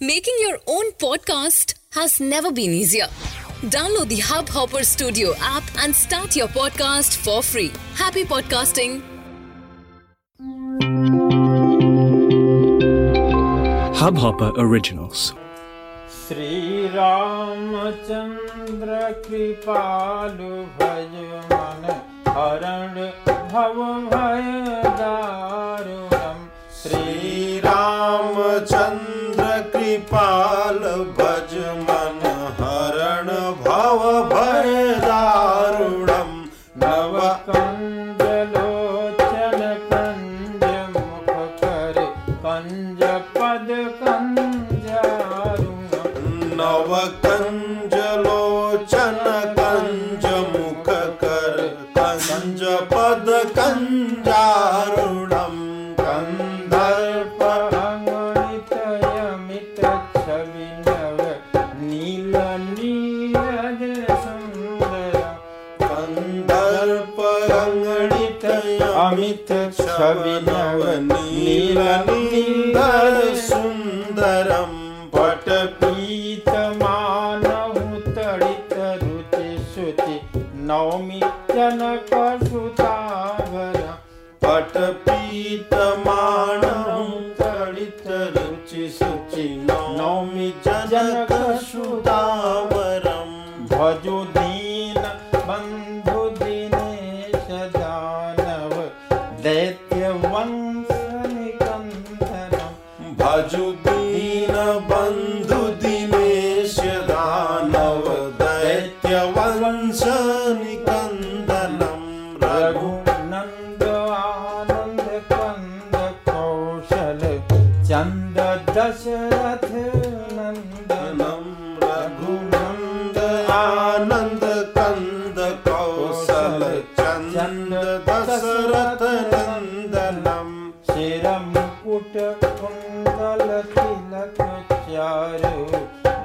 Making your own podcast has never been easier. Download the Hubhopper Studio app and start your podcast for free. Happy podcasting! Hubhopper Originals. Shri Ramchandra कृपालु भज मन हरण भव भय पद नव कञ्ज लोचन कञ्ज मुख कर कञ्ज पद कञ्जारुणम् कन्दर्प अङ्गुलितयमित छवि नव नील नील मित छविनवन नीलनिन्दर निन्दरं पट पीतमानौ तरित रुचि शुचि नौमितन नौमि जनकसुतावरं भजो दीन बन्धुदिनेश दानव दैत्यवंशनिकन्दनं रघुनन्द रघुनन्दनन्द कन्द कौशल चन्द दशरथ नन्दनं रघुनन्दनन्द कन्द कौशल चन्द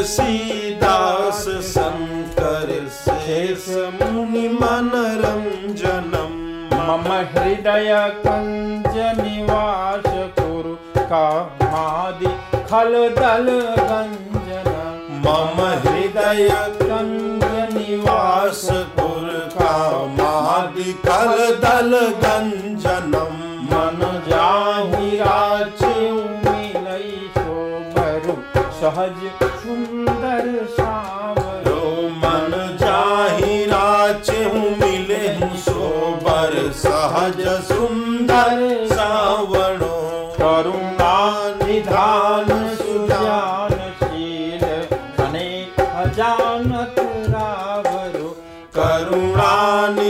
तुलसीदास शङ्कर दासरमनरं जनम मम हृदय कञ्जनिवासपुर्का मादि खलदल गञ्जन मम हृदय कञ्जनिवासपुर्का मादि कलदल गञ्जन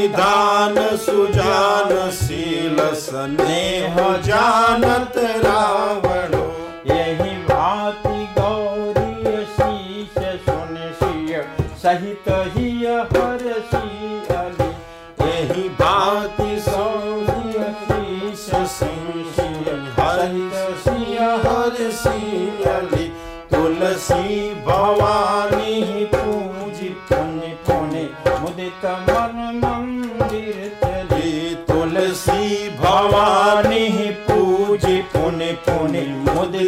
निधान सुजान शील स्नेह जानत रावणो। यही भांति गौरी शीश सुन सिय सहित ही हर अली यही भांति गौरी शीश सिंह हरि सिंह हर सिंहली तुलसी भवानी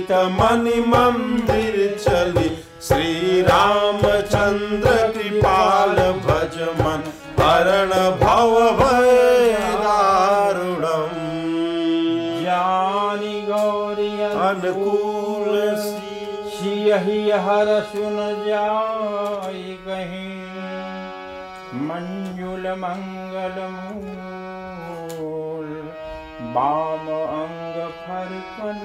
मुदित मनि मंदिर चली। श्री रामचंद्र कृपाल भज मन। हरण भव भय दारुणम। जानी गौरी अनुकूल सियहि हर सुन जाय कहीं। मंजुल मंगल मूल बाम अंग फरकन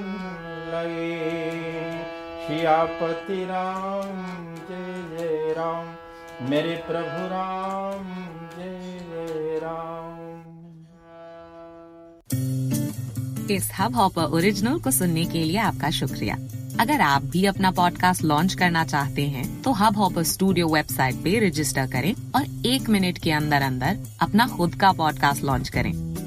लगे सियापति राम, जय जय राम। मेरे प्रभु राम, जय जय राम। इस हब हॉपर ओरिजिनल को सुनने के लिए आपका शुक्रिया। अगर आप भी अपना पॉडकास्ट लॉन्च करना चाहते हैं तो हब हॉपर स्टूडियो वेबसाइट पे रजिस्टर करें और एक मिनट के अंदर अंदर अपना खुद का पॉडकास्ट लॉन्च करें।